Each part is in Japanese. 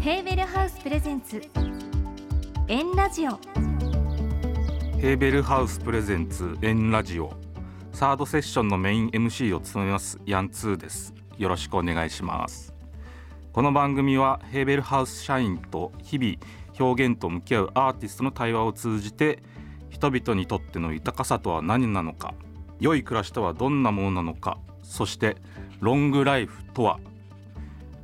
ヘーベルハウスプレゼンツ。エンラジオ。ヘーベルハウスプレゼンツエンラジオ。サードセッションのメイン MC を務めますヤンツーです。よろしくお願いします。この番組はヘーベルハウス社員と日々表現と向き合うアーティストの対話を通じて人々にとっての豊かさとは何なのか良い暮らしとはどんなものなのかそしてロングライフとは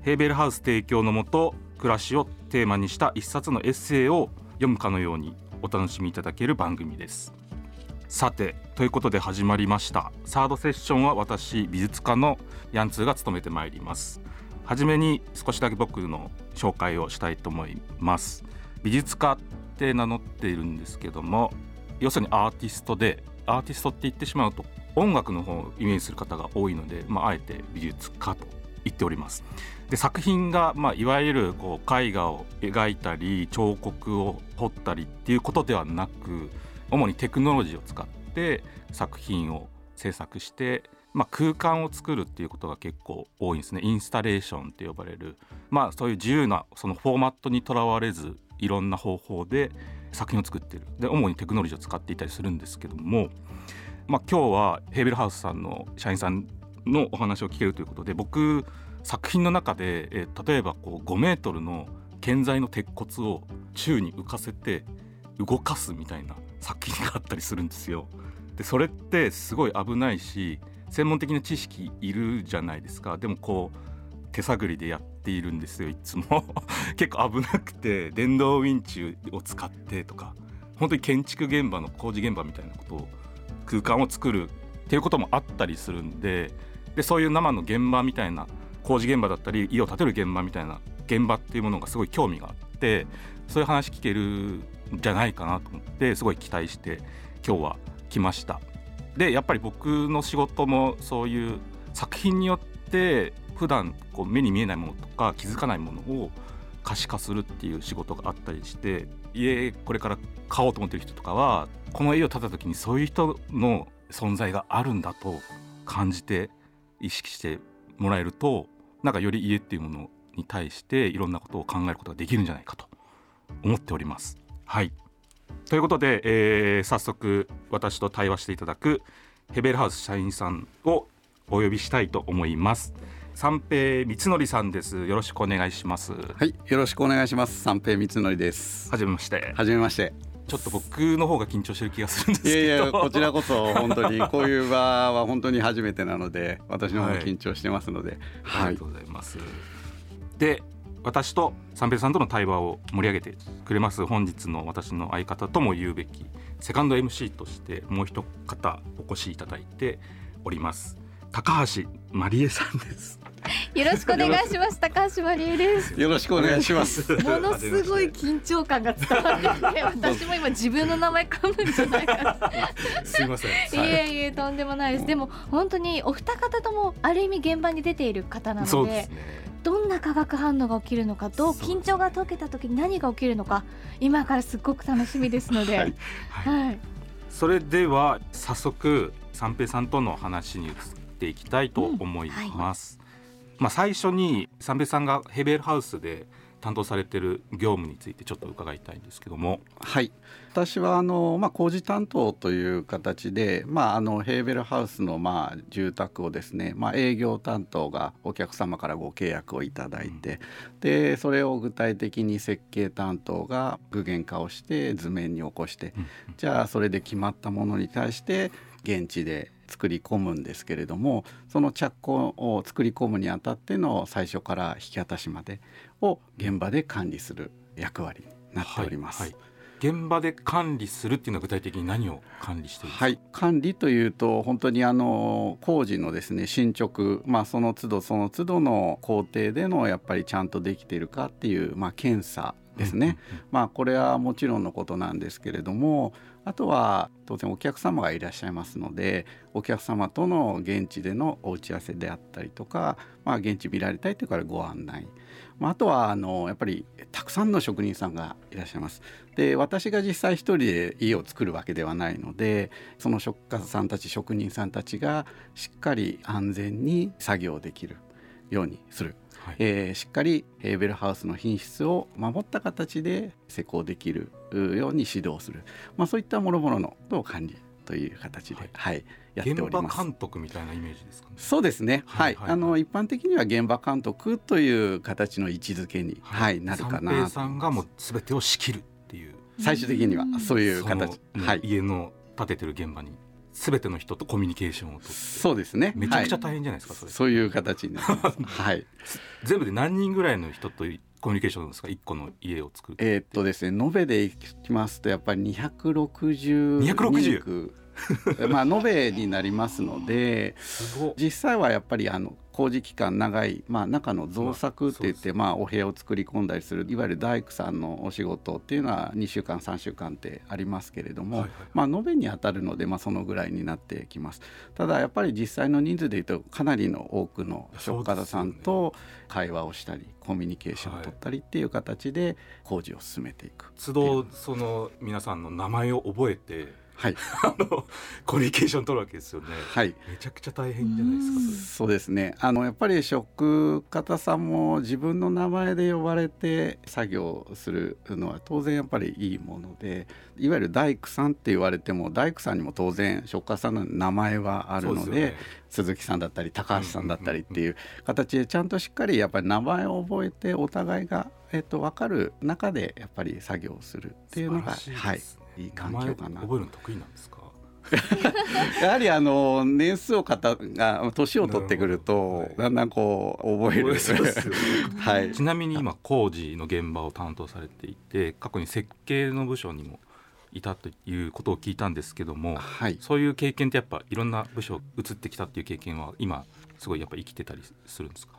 ヘーベルハウス提供のもと暮らしをテーマにした一冊のエッセイを読むかのようにお楽しみいただける番組です。さてということで始まりました。サードセッションは私美術家のヤンツーが務めてまいります。はじめに少しだけ僕の紹介をしたいと思います。美術家って名乗っているんですけども要するにアーティストでアーティストって言ってしまうと音楽の方をイメージする方が多いので、まあ、あえて美術家と言っております。で作品が、まあ、いわゆるこう絵画を描いたり彫刻を彫ったりっていうことではなく主にテクノロジーを使って作品を制作して、まあ、空間を作るっていうことが結構多いんですね。インスタレーションって呼ばれる、まあ、そういう自由なそのフォーマットにとらわれずいろんな方法で作品を作ってる。で主にテクノロジーを使っていたりするんですけども、まあ、今日はヘーベルハウスさんの社員さんのお話を聞けるということで僕作品の中で、えー例えばこう5メートルの建材の鉄骨を宙に浮かせて動かすみたいな作品があったりするんですよ。でそれってすごい危ないし専門的な知識いるじゃないですかでもこう手探りでやっているんですよいつも 結構危なくて電動ウィンチを使ってとか本当に建築現場の工事現場みたいなことを空間を作るっていうこともあったりするんででそういう生の現場みたいな工事現場だったり家を建てる現場みたいな現場っていうものがすごい興味があってそういう話聞けるじゃないかなと思ってすごい期待して今日は来ました。でやっぱり僕の仕事もそういう作品によって普段こう目に見えないものとか気づかないものを可視化するっていう仕事があったりして家これから買おうと思ってる人とかはこの家を建てた時にそういう人の存在があるんだと感じて意識してもらえるとなんかより家っていうものに対していろんなことを考えることができるんじゃないかと思っております。はいということで、えー早速私と対話していただくヘベルハウス社員さんをお呼びしたいと思います。三平光則さんです。よろしくお願いします。ははい、よろしくお願いします。三平光則です。じめまして。はじめまして。ちょっと僕の方が緊張してる気がするんですいけど。やいや、こちらこそ本当にこういう場は本当に初めてなので、私の方も緊張してますので、はいありがと、うございます。で私と三平さんとの対話を盛り上げてくれます本日の私の相方とも言うべきセカンド MC としてもう一方お越しいただいております高橋まりえさんです。よろしくお願いします高橋まりえです。よろしくお願いします。ものすごい緊張感が伝わってきて私も今自分の名前噛むんじゃないかな。すいません、いえいえとんでもないです。でも本当にお二方ともある意味現場に出ている方なのですそうでねどんな化学反応が起きるのかどう。緊張が解けた時に何が起きるのか今からすっごく楽しみですので、ははい。いはい、それでは早速三平さんとの話に移っていきたいと思います、まあ最初に三平さんがヘベルハウスで担当されている業務についてちょっと伺いたいんですけども。はい、私はあのまあ工事担当という形で、まああのヘーベルハウスのまあ住宅をですね、まあ営業担当がお客様からご契約をいただいて、でそれを具体的に設計担当が具現化をして図面に起こして、じゃあそれで決まったものに対して現地で作り込むんですけれどもその着工を作り込むにあたっての最初から引き渡しまでを現場で管理する役割になっております。はいはい。現場で管理するっていうのは具体的に何を管理しているんですか？はい、管理というと本当にあの工事のですね進捗、まあ、その都度その都度の工程でのやっぱりちゃんとできているかっていう、まあ、検査ですね、まあこれはもちろんのことなんですけれどもあとは当然お客様がいらっしゃいますのでお客様との現地でのお打ち合わせであったりとか、まあ、現地見られたいというからご案内、まあ、あとはあのやっぱりたくさんの職人さんがいらっしゃいます。で私が実際一人で家を作るわけではないのでその職家さんたち職人さんたちがしっかり安全に作業できるようにする。はい、えー、しっかりヘーベルハウスの品質を守った形で施工できるように指導する、まあ、そういったもろもろの管理という形で、はい、はい、やっております。監督みたいなイメージですかね。そうですね。はい、はい、あの一般的には現場監督という形の位置づけに、はい、なるかな。さんがもうすべてを仕切るっていう。最終的にはそういう形。はい、家の建ててる現場に。すべての人とコミュニケーションをとそうですね。めちゃくちゃ大変じゃないですか、そそういう形に はい。全部で何人ぐらいの人とコミュニケーションですか？一個の家を作るえっとですね延べでいきますとやっぱり260 260 まあ延べになりますので実際はやっぱりあの工事期間長い、まあ、中の造作って言って、まあ、お部屋を作り込んだりするいわゆる大工さんのお仕事っていうのは2週間3週間ってありますけれども、はいはい、まあ、延べに当たるので、まあ、そのぐらいになってきます。ただやっぱり実際の人数でいうとかなりの多くの職家さんと会話をしたりコミュニケーションを取ったりっていう形で工事を進めていく。都度その皆さんの名前を覚えてはい、あのコミュニケーション取るわけですよね。はい、めちゃくちゃ大変じゃないですか。そうですね。あのやっぱり職方さんも自分の名前で呼ばれて作業するのは当然やっぱりいいもので、いわゆる大工さんって言われても大工さんにも当然職家さんの名前はあるので、ね、鈴木さんだったり高橋さんだったりっていう形でちゃんとしっかりやっぱり名前を覚えてお互いがえっと分かる中でやっぱり作業するっていうのが、はい。いい環境かな。覚えるの得意なんですか？やはりあの年数を方が年を取ってくるとだんだんこう覚える、はい、ちなみに今工事の現場を担当されていて過去に設計の部署にもいたということを聞いたんですけども、はい、そういう経験ってやっぱいろんな部署移ってきたっていう経験は今すごいやっぱ生きてたりするんですか？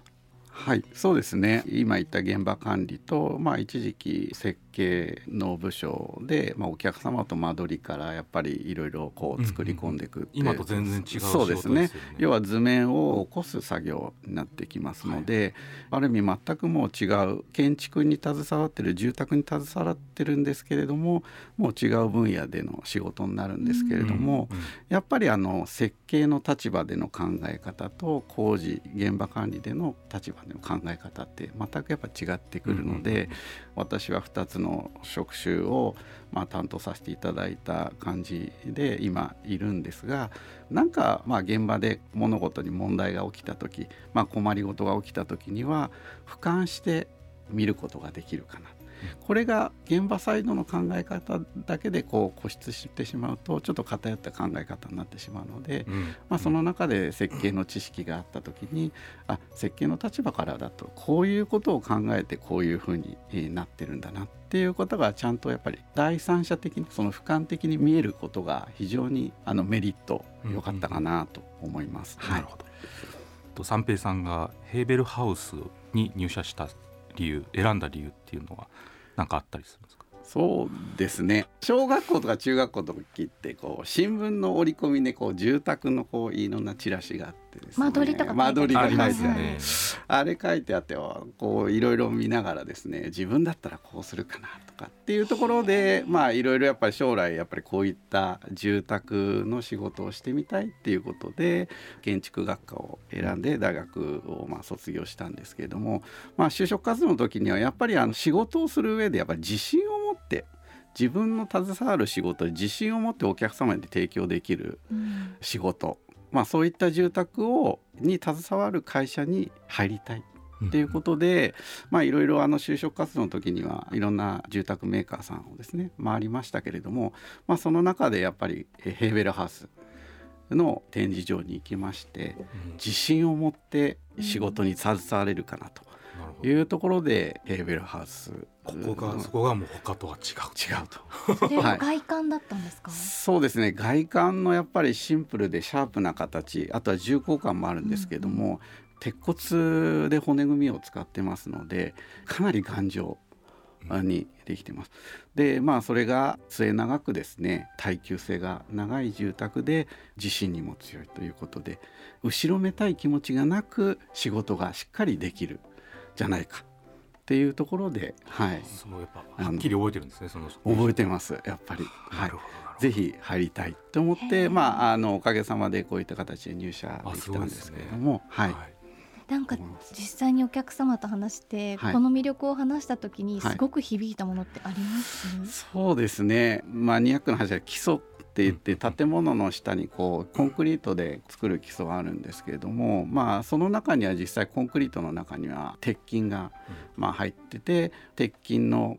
はいそうですね。今言った現場管理と、まあ、一時期設計の部署で、まあ、お客様と間取りからやっぱりいろいろこう作り込んでいく、うんうん、今と全然違う、ね、そうですね。要は図面を起こす作業になってきますので、はい、ある意味全くもう違う建築に携わってる住宅に携わってるんですけれどももう違う分野での仕事になるんですけれども、うんうん、やっぱりあの設計の立場での考え方と工事現場管理での立場の考え方って全くやっぱ違ってくるので、うんうんうん、私は2つのの職種をまあ担当させていただいた感じで今いるんですがなんかまあ現場で物事に問題が起きた時、まあ、困りごとが起きた時には俯瞰して見ることができるかな。これが現場サイドの考え方だけでこう固執してしまうとちょっと偏った考え方になってしまうので、うん、まあ、その中で設計の知識があった時にあ設計の立場からだとこういうことを考えてこういうふうになってるんだなっていうことがちゃんとやっぱり第三者的にその俯瞰的に見えることが非常にあのメリット良かったかなと思います。なるほど。と三平さんがヘーベルハウスに入社した理由選んだ理由っていうのは何かあったりするんですか？そうですね。小学校とか中学校とかってこう新聞の折り込みでこう住宅のこういろんなチラシがあってですね。間取りとか間取りが書いてある、ね、あれ書いてあってこういろいろ見ながらですね自分だったらこうするかな。とかっていうところでまあいろいろやっぱり将来やっぱりこういった住宅の仕事をしてみたいっていうことで建築学科を選んで大学をまあ卒業したんですけれどもまあ就職活動の時にはやっぱりあの仕事をする上でやっぱり自信を持って自分の携わる仕事に自信を持ってお客様に提供できる仕事、うん、まあ、そういった住宅をに携わる会社に入りたいっていうことで、まあいろいろあの就職活動の時にはいろんな住宅メーカーさんをですね回りましたけれども、まあ、その中でやっぱりヘーベルハウスの展示場に行きまして自信を持って仕事に携われるかなというところでヘーベルハウスここがそこがもう他とは違う違うと。外観だったんですか、はい、そうですね。外観のやっぱりシンプルでシャープな形あとは重厚感もあるんですけども、鉄骨で骨組みを使ってますのでかなり頑丈にできてます。でまあそれが末長くですね耐久性が長い住宅で地震にも強いということで後ろめたい気持ちがなく仕事がしっかりできるじゃないかっていうところで、はい、すごいやっぱはっきり覚えてるんですねその覚えてますやっぱり。はい。ぜひ入りたいと思って、まあ、あのおかげさまでこういった形で入社できたんですけれども、ね、はい、はいなんか実際にお客様と話して、はい、この魅力を話した時にすごく響いたものってあります、はい、そうですね。マニアックな話は基礎って言って建物の下にこうコンクリートで作る基礎があるんですけれどもまあその中には実際コンクリートの中には鉄筋がまあ入ってて鉄筋の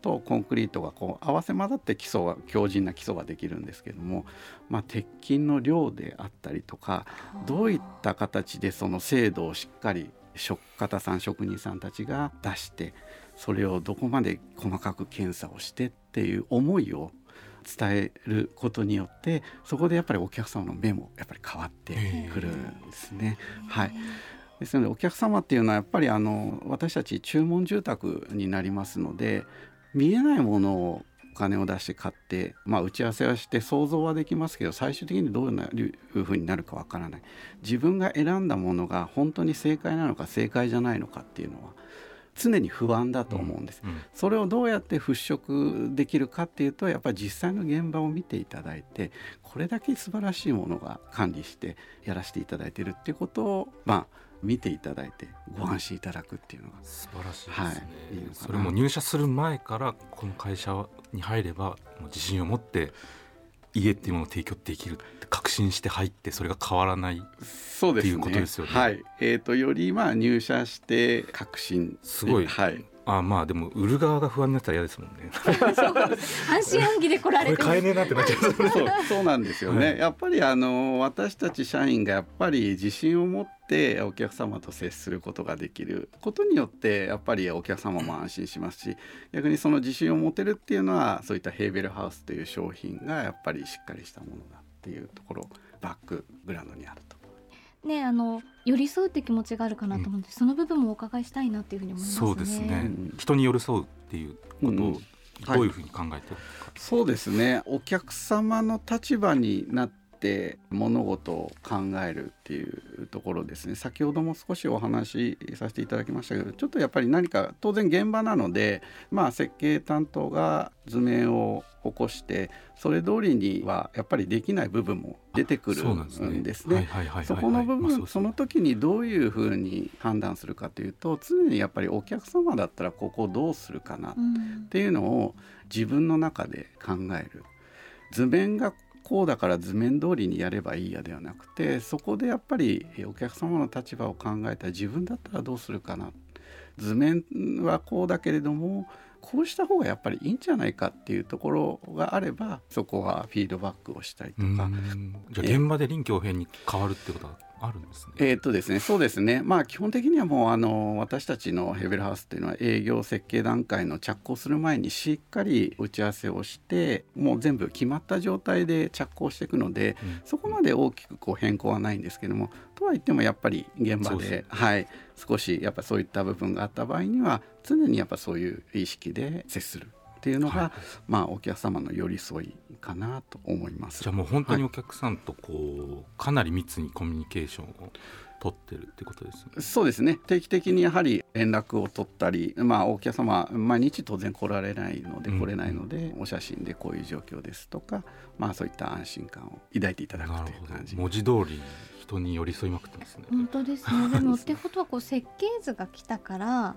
とコンクリートがこう合わせ混ざって基礎が強靭な基礎ができるんですけども、まあ、鉄筋の量であったりとかどういった形でその精度をしっかり職方さん職人さんたちが出してそれをどこまで細かく検査をしてっていう思いを伝えることによってそこでやっぱりお客様の目もやっぱり変わってくるんですね。はいですのでお客様っていうのはやっぱりあの私たち注文住宅になりますので見えないものをお金を出して買って、まあ、打ち合わせはして想像はできますけど最終的にどういうふうになるかわからない。自分が選んだものが本当に正解なのか正解じゃないのかっていうのは常に不安だと思うんです、うんうん、それをどうやって払拭できるかっていうとやっぱり実際の現場を見ていただいてこれだけ素晴らしいものが管理してやらせていただいてるっていうことをまあ見ていただいてご安心いただくっていうのが素晴らしいですね、はい、それも入社する前からこの会社に入ればもう自信を持って家っていうものを提供できるって確信して入ってそれが変わらないそうです、ね、っていうことですよね。はい。えーと、よりまあ入社して確信。すごい、はい、あまあでも売る側が不安になったら嫌ですもんね。安心安疑で来られて買えねえなってなっちゃう。そ うそうなんですよね。はい、やっぱりあの私たち社員がやっぱり自信を持ってお客様と接することができることによってやっぱりお客様も安心しますし逆にその自信を持てるっていうのはそういったヘーベルハウスという商品がやっぱりしっかりしたものだっていうところバックグラウンドにあると。ねあの寄り添うって気持ちがあるかなと思うんで、うん、その部分もお伺いしたいなっていうふうに思います、ね、そうですね。人に寄り添うっていうことをどういうふうに考えてるか、はい、そうですね。お客様の立場になって物事を考えるっていうところですね先ほども少しお話しさせていただきましたけどちょっとやっぱり何か当然現場なのでまあ設計担当が図面を起こしてそれ通りにはやっぱりできない部分も出てくるんですね。そこの部分その時にどういうふうに判断するかというと常にやっぱりお客様だったらここをどうするかなっていうのを自分の中で考える。図面がこうだから図面通りにやればいいやではなくてそこでやっぱりお客様の立場を考えたら自分だったらどうするかな。図面はこうだけれどもこうした方がやっぱりいいんじゃないかっていうところがあればそこはフィードバックをしたりとか。じゃあ現場で臨機応変に変わるってことはあるんですね。えー、っとですね、そうですね。まあ基本的にはもうあの私たちのヘベルハウスっていうのは営業設計段階の着工する前にしっかり打ち合わせをして、もう全部決まった状態で着工していくので、うん、そこまで大きくこう変更はないんですけども、とは言ってもやっぱり現場で、はい少しやっぱそういった部分があった場合には常にやっぱそういう意識で接する。っていうのが、はい、まあお客様の寄り添いかなと思います。じゃあもう本当にお客さんとこう、はい、かなり密にコミュニケーションを取ってるってことです、ね、そうですね。定期的にやはり連絡を取ったり、まあ、お客様毎日当然来られないので来れないので、うん、お写真でこういう状況ですとか、まあ、そういった安心感を抱いていただくという感じ。文字通り人に寄り添いまくってますね。本当ですね。でもってことはこう設計図が来たから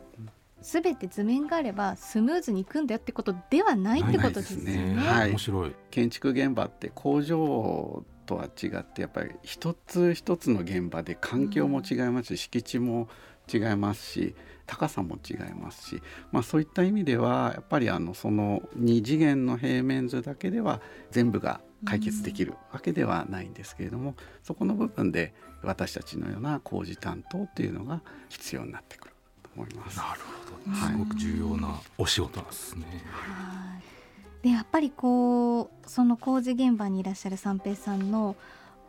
全て図面があればスムーズにいくんだよってことではないってことですね。ね。はい、面白い。建築現場って工場とは違ってやっぱり一つ一つの現場で環境も違いますし、うん、敷地も違いますし高さも違いますし、まあ、そういった意味ではやっぱりあのその2次元の平面図だけでは全部が解決できるわけではないんですけれども、うん、そこの部分で私たちのような工事担当っていうのが必要になってくると思います。なるほどすごく重要なお仕事なんですね。でやっぱりこうその工事現場にいらっしゃる三平さんの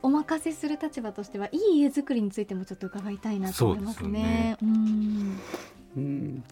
お任せする立場としてはいい家づくりについてもちょっと伺いたいなと思いますね。すねうん、うん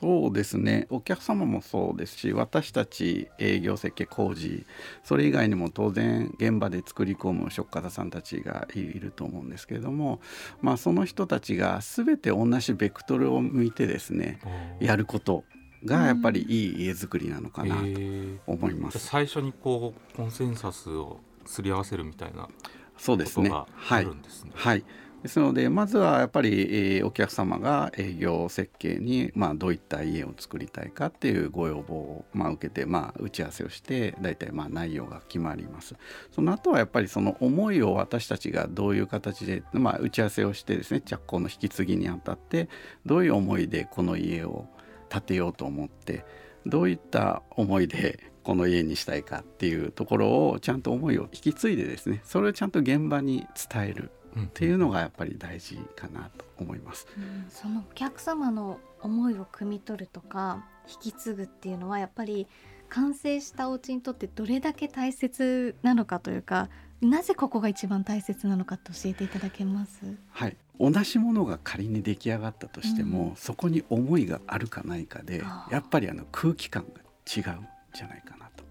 そうですねお客様もそうですし私たち営業設計工事それ以外にも当然現場で作り込む職家さんたちがいると思うんですけれども、まあ、その人たちが全て同じベクトルを向いてですねやることがやっぱりいい家づくりなのかなと思います。最初にこうコンセンサスをすり合わせるみたいなそうですね。はい。はいですのでまずはやっぱり、えー、お客様が営業設計に、まあ、どういった家を作りたいかっていうご要望を、まあ、受けて、まあ、打ち合わせをして大体まあ内容が決まります。その後はやっぱりその思いを私たちがどういう形で、まあ、打ち合わせをしてですね着工の引き継ぎにあたってどういう思いでこの家を建てようと思ってどういった思いでこの家にしたいかっていうところをちゃんと思いを引き継いでですねそれをちゃんと現場に伝える。っていうのがやっぱり大事かなと思います。うん、そのお客様の思いを汲み取るとか引き継ぐっていうのはやっぱり完成したお家にとってどれだけ大切なのかというかなぜここが一番大切なのかと教えていただけます？はい。同じものが仮に出来上がったとしても、うん、そこに思いがあるかないかでやっぱりあの空気感が違うんじゃないかなと。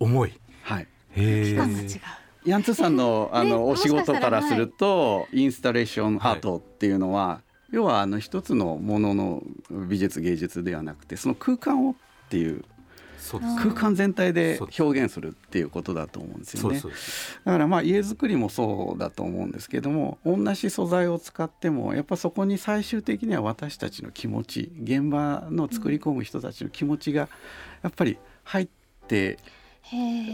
お重い。はい。空気感が違うヤンツさんのあのお仕事からすると、インスタレーションアートっていうのは、要はあの一つのものの美術芸術ではなくてその空間をっていう空間全体で表現するっていうことだと思うんですよね。だからまあ家づくりもそうだと思うんですけども同じ素材を使ってもやっぱそこに最終的には私たちの気持ち現場の作り込む人たちの気持ちがやっぱり入って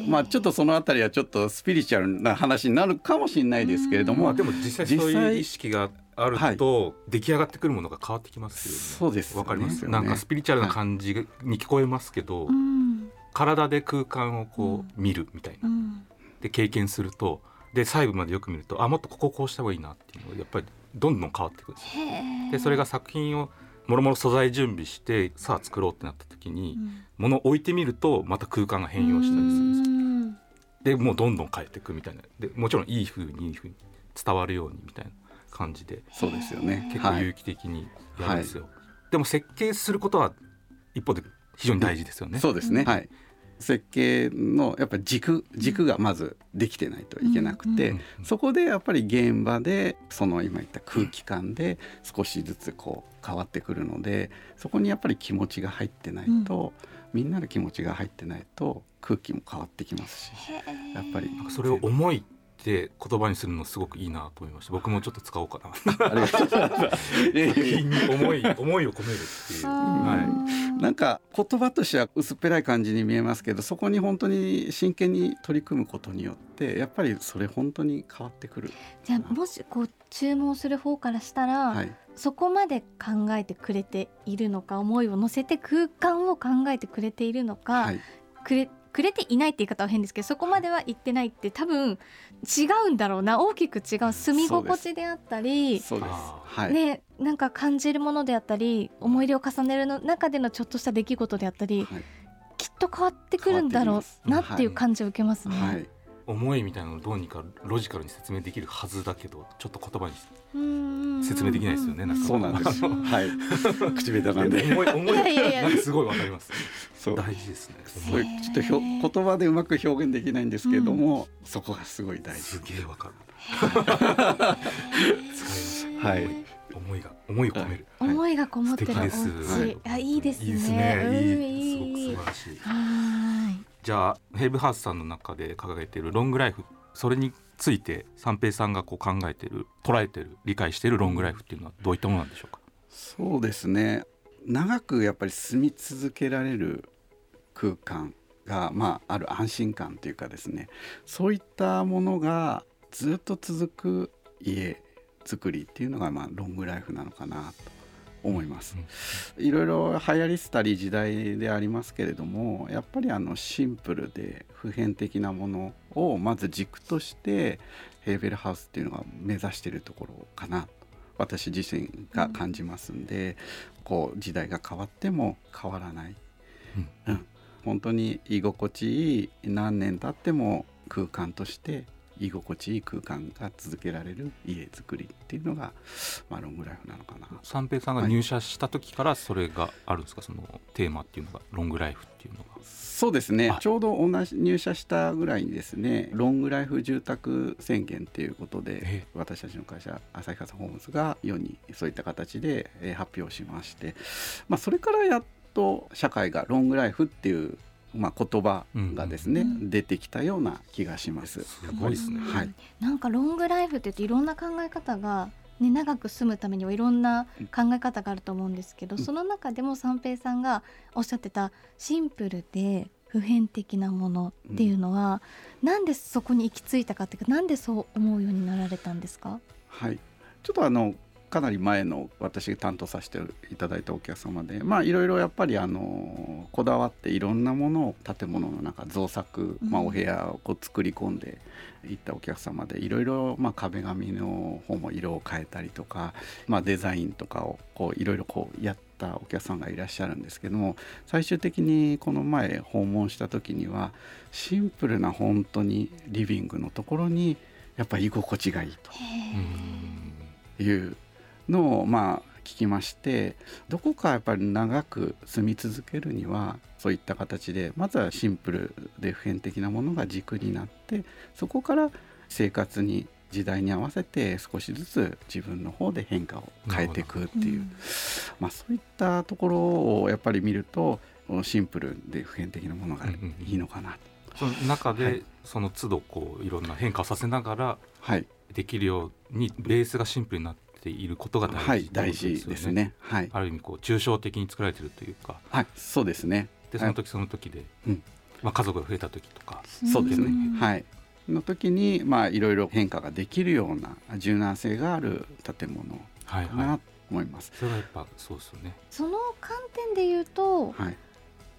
まあちょっとそのあたりはちょっとスピリチュアルな話になるかもしれないですけれども、まあ、でも実際そういう意識があると出来上がってくるものが変わってきますよね。そうです、わ、かります、なんかスピリチュアルな感じに聞こえますけど、はい、体で空間をこう見るみたいな、で経験するとで細部までよく見るとあもっとこここうした方がいいなっていうのがやっぱりどんどん変わってくるんですよ。でそれが作品をもろもろ素材準備してさあ作ろうってなった時に、うん、物を置いてみるとまた空間が変容したりするんですよ。でもうどんどん変えていくみたいな。でもちろんいいふうにいいふうに伝わるようにみたいな感じでそうですよね。結構有機的にやるんですよ。はい、でも設計することは一方で非常に大事ですよね。そうですね、はい設計のやっぱ軸軸がまずできてないといけなくて、うん。うん、そこでやっぱり現場でその今言った空気感で少しずつこう変わってくるのでそこにやっぱり気持ちが入ってないと、うん、みんなの気持ちが入ってないと空気も変わってきますしやっぱり。それを思いって言葉にするのすごくいいなと思いました。僕もちょっと使おうかな。ありがとうございます。思い思いを込めるっていう、はい、なんか言葉としては薄っぺらい感じに見えますけどそこに本当に真剣に取り組むことによってやっぱりそれ本当に変わってくる。じゃあもしこう注文する方からしたら、はい、そこまで考えてくれているのか思いを乗せて空間を考えてくれているのか、はい、くれくれていないって言い方は変ですけどそこまでは言ってないって多分違うんだろうな。大きく違う住み心地であったりそうです。はい、ね、なんか感じるものであったり思い出を重ねるの中でのちょっとした出来事であったり、はい、きっと変わってくるんだろうなっていう感じを受けますね。はい思いみたいなのをどうにかロジカルに説明できるはずだけどちょっと言葉に説明できないですよね。なんそうなんですよ。はい。口下手なんで。思い思いなんかすごいわかります。そう大事ですね。そうちょっとひょ言葉でうまく表現できないんですけれども、うん、そこがすごい大事。すげえわかる。はい。思いが思いを込める。思いがこもってるお家。あいいですね。いいですね。いい。素晴らしい。はい。じゃあヘイブハウスさんの中で掲げているロングライフそれについて三平さんがこう考えている捉えている理解しているロングライフっていうのはどういったものなんでしょうか？そうですね。長くやっぱり住み続けられる空間が、まあ、ある安心感というかですね。そういったものがずっと続く家作りっていうのが、まあ、ロングライフなのかなと。思います。いろいろ流行りしたり時代でありますけれどもやっぱりあのシンプルで普遍的なものをまず軸としてヘーベルハウスっていうのが目指しているところかな。と私自身が感じますんで、うん、こう時代が変わっても変わらない、うん、うん、本当に居心地いい何年経っても空間として居心地いい空間が続けられる家づくりっていうのが、まあ、ロングライフなのかな。三平さんが入社した時からそれがあるんですか、はい、そのテーマっていうのがロングライフっていうのが。そうですね。ちょうど同じ入社したぐらいにですねロングライフ住宅宣言っていうことで私たちの会社旭川ホームズが世にそういった形で発表しまして、まあ、それからやっと社会がロングライフっていうまあ、言葉がですね、うん、出てきたような気がします。すごいですね、はい、なんかロングライフって言っていろんな考え方がね、長く住むためにはいろんな考え方があると思うんですけど、うん、その中でも三平さんがおっしゃってたシンプルで普遍的なものっていうのは、うん、なんでそこに行き着いたかっていうかなんでそう思うようになられたんですか？はい。ちょっとあのかなり前の私が担当させていただいたお客様でまあいろいろやっぱりあのこだわっていろんなものを建物の中造作、まあ、お部屋をこう作り込んでいったお客様でいろいろまあ壁紙の方も色を変えたりとか、まあ、デザインとかをこういろいろこうやったお客さんがいらっしゃるんですけども最終的にこの前訪問した時にはシンプルな本当にリビングのところにやっぱり居心地がいいというのをまあ聞きましてどこかやっぱり長く住み続けるにはそういった形でまずはシンプルで普遍的なものが軸になってそこから生活に時代に合わせて少しずつ自分の方で変化を変えていくっていう、うん、まあ、そういったところをやっぱり見るとシンプルで普遍的なものがいいのかな。と。その中で、その都度こういろんな変化させながらできるようにベースがシンプルになっていることが大事、ね、はい、大事ですね。はい、ある意味こう抽象的に作られてるというか、はい、そうですね。でその時その時で、はい、まあ家族が増えた時とか、そうですね。はい。の時にまあいろいろ変化ができるような柔軟性がある建物かなと思います。はいはい、それはやっぱそうですよね。その観点で言うと、はい、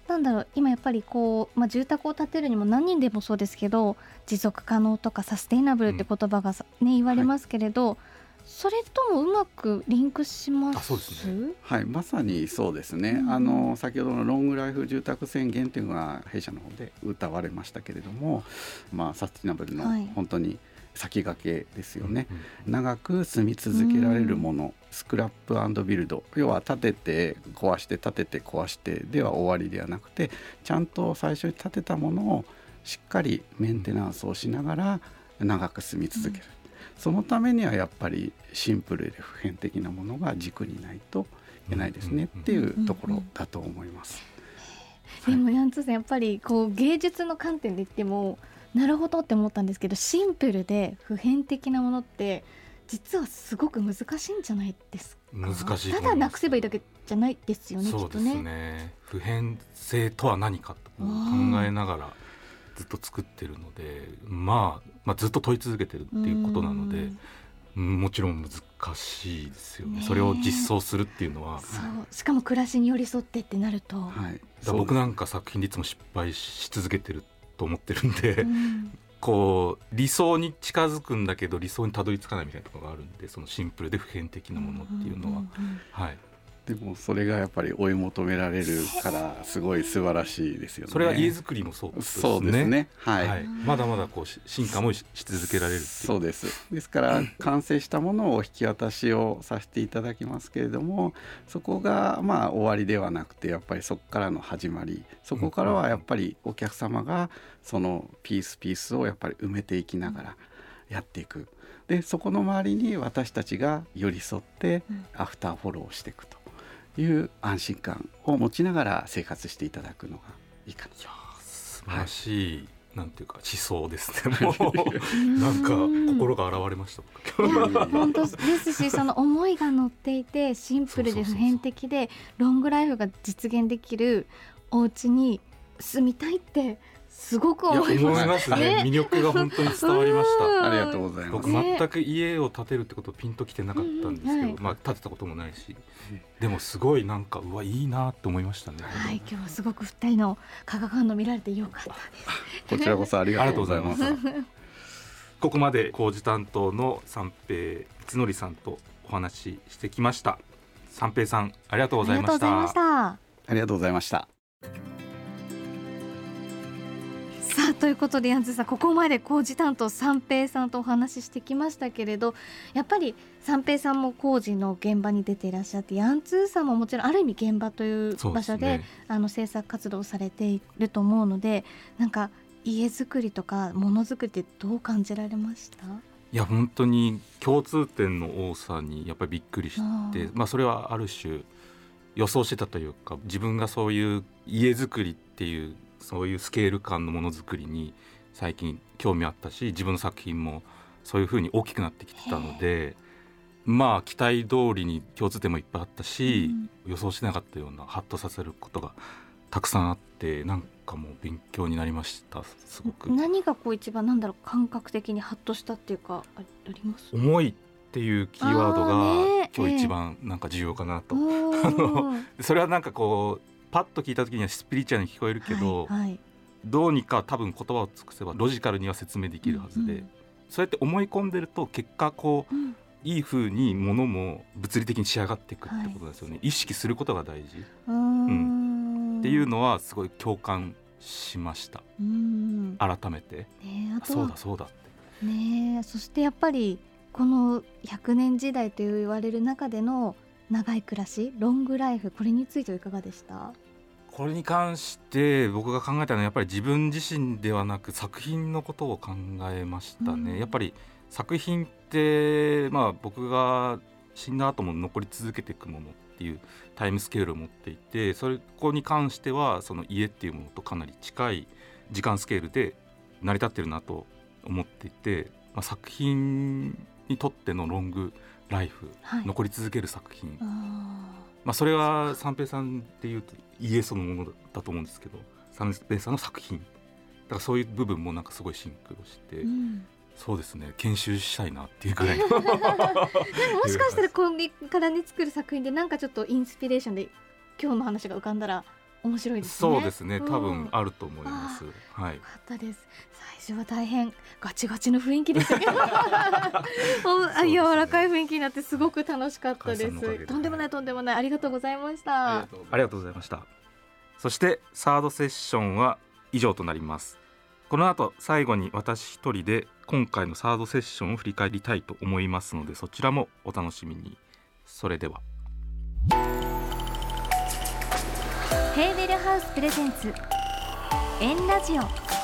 なんだろう今やっぱりこう、まあ、住宅を建てるにも何人でもそうですけど持続可能とかサステイナブルって言葉が、ね、言われますけれど、はい、それともうまくリンクします？そうですね。はいまさにそうですね、うん、あの先ほどのロングライフ住宅宣言というのが弊社の方で歌われましたけれども、まあ、サスティナブルの本当に先駆けですよね、はい、長く住み続けられるもの、うん、スクラップビルド。要は建てて壊して建てて壊してでは終わりではなくてちゃんと最初に建てたものをしっかりメンテナンスをしながら長く住み続ける、そのためにはやっぱりシンプルで普遍的なものが軸にないといけないですねっていうところだと思います。でもヤンツーさんやっぱりこう芸術の観点で言ってもなるほどって思ったんですけどシンプルで普遍的なものって実はすごく難しいんじゃないですか？難しいただなくせばいいだけじゃないですよねそうですね、ね、普遍性とは何かと考えながらずっと作ってるので、まあ、まあずっと問い続けてるっていうことなので。もちろん難しいですよね、ね、それを実装するっていうのは。しかも暮らしに寄り添ってってなると、はい、僕なんか作品でいつも失敗し続けてると思ってるんで、うん、こう理想に近づくんだけど理想にたどり着かないみたいなところがあるんでそのシンプルで普遍的なものっていうのは、はいでもそれがやっぱり追い求められるからすごい素晴らしいですよね。それは家づくりもそうですね。そうですね。はい。はい、まだまだこう進化もし続けられるそうです。ですから完成したものを引き渡しをさせていただきますけれども、そこがまあ終わりではなくてやっぱりそこからの始まり、そこからはやっぱりお客様がそのピースピースをやっぱり埋めていきながらやっていく。でそこの周りに私たちが寄り添ってアフターフォローしていくと。いう安心感を持ちながら生活していただくのがいいかな。いや素晴らしい、はいなんていうか思想ですね。もうなんか心が現れました。本当ですし、その思いが乗っていてシンプルで普遍的でロングライフが実現できるお家に住みたいってすごく思いますね魅力が本当に伝わりました。ありがとうございます。僕全く家を建てるってことピンときてなかったんですけど、はい、まあ建てたこともないし、でもすごいなんかうわいいなと思いましたね。はい、今日はすごく二人の化学反応見られてよかったです。こちらこそありがとうございます。ここまで工事担当の三平光則さんとお話ししてきました。三平さんありがとうございました。ありがとうございました。ということでヤンズさんここまで工事担当三平さんとお話ししてきましたけれどやっぱり三平さんも工事の現場に出ていらっしゃってヤンツーさんももちろんある意味現場という場所で、ね、あの制作活動をされていると思うのでなんか家づくりとかものづくりってどう感じられました？いや本当に共通点の多さにやっぱりびっくりしてまあそれはある種予想してたというか自分がそういう家づくりっていうそういうスケール感のものづくりに最近興味あったし自分の作品もそういうふうに大きくなってきてたのでまあ期待通りに共通点もいっぱいあったし、うん、予想しなかったようなハッとさせることがたくさんあってなんかもう勉強になりましたすごく。何がこう一番なんだろう感覚的にハッとしたっていうかあります？思いっていうキーワードが、ね、今日一番なんか重要かなと、えー、それはなんかこうパッと聞いた時にはスピリチュアルに聞こえるけど、はいはい、どうにか多分言葉を尽くせばロジカルには説明できるはずで、うんうん、そうやって思い込んでると結果こう、うん、いい風にものも物理的に仕上がっていくってことですよね、はい、意識することが大事。うん、っていうのはすごい共感しました。改めて、ね、そうだそうだって。ねそしてやっぱりこの100年時代と言われる中での長い暮らしロングライフこれについてはいかがでした？これに関して僕が考えたのはやっぱり自分自身ではなく作品のことを考えましたね、うん、やっぱり作品ってまあ僕が死んだ後も残り続けていくものっていうタイムスケールを持っていてそれこに関してはその家っていうものとかなり近い時間スケールで成り立ってるなと思っていて、まあ、作品にとってのロングライフ、はい、残り続ける作品。まあ、それは三平さんっていうと家そのものだと思うんですけど三平さんの作品。だからそういう部分もなんかすごいシンクロして、うん、そうですね研修したいなっていうぐらい もしかしたらコンビからね作る作品でなんかちょっとインスピレーションで今日の話が浮かんだら面白いですね。そうですね。多分あると思います。はい。かったです。最初は大変ガチガチの雰囲気でしたけど、ね、柔らかい雰囲気になってすごく楽しかったです。とんでもないとんでもないありがとうございました。ありがとうございました。そしてサードセッションは以上となります。この後最後に私一人で今回のサードセッションを振り返りたいと思いますのでそちらもお楽しみに。それでは。ヘーベルハウスプレゼンツ。円ラジオ。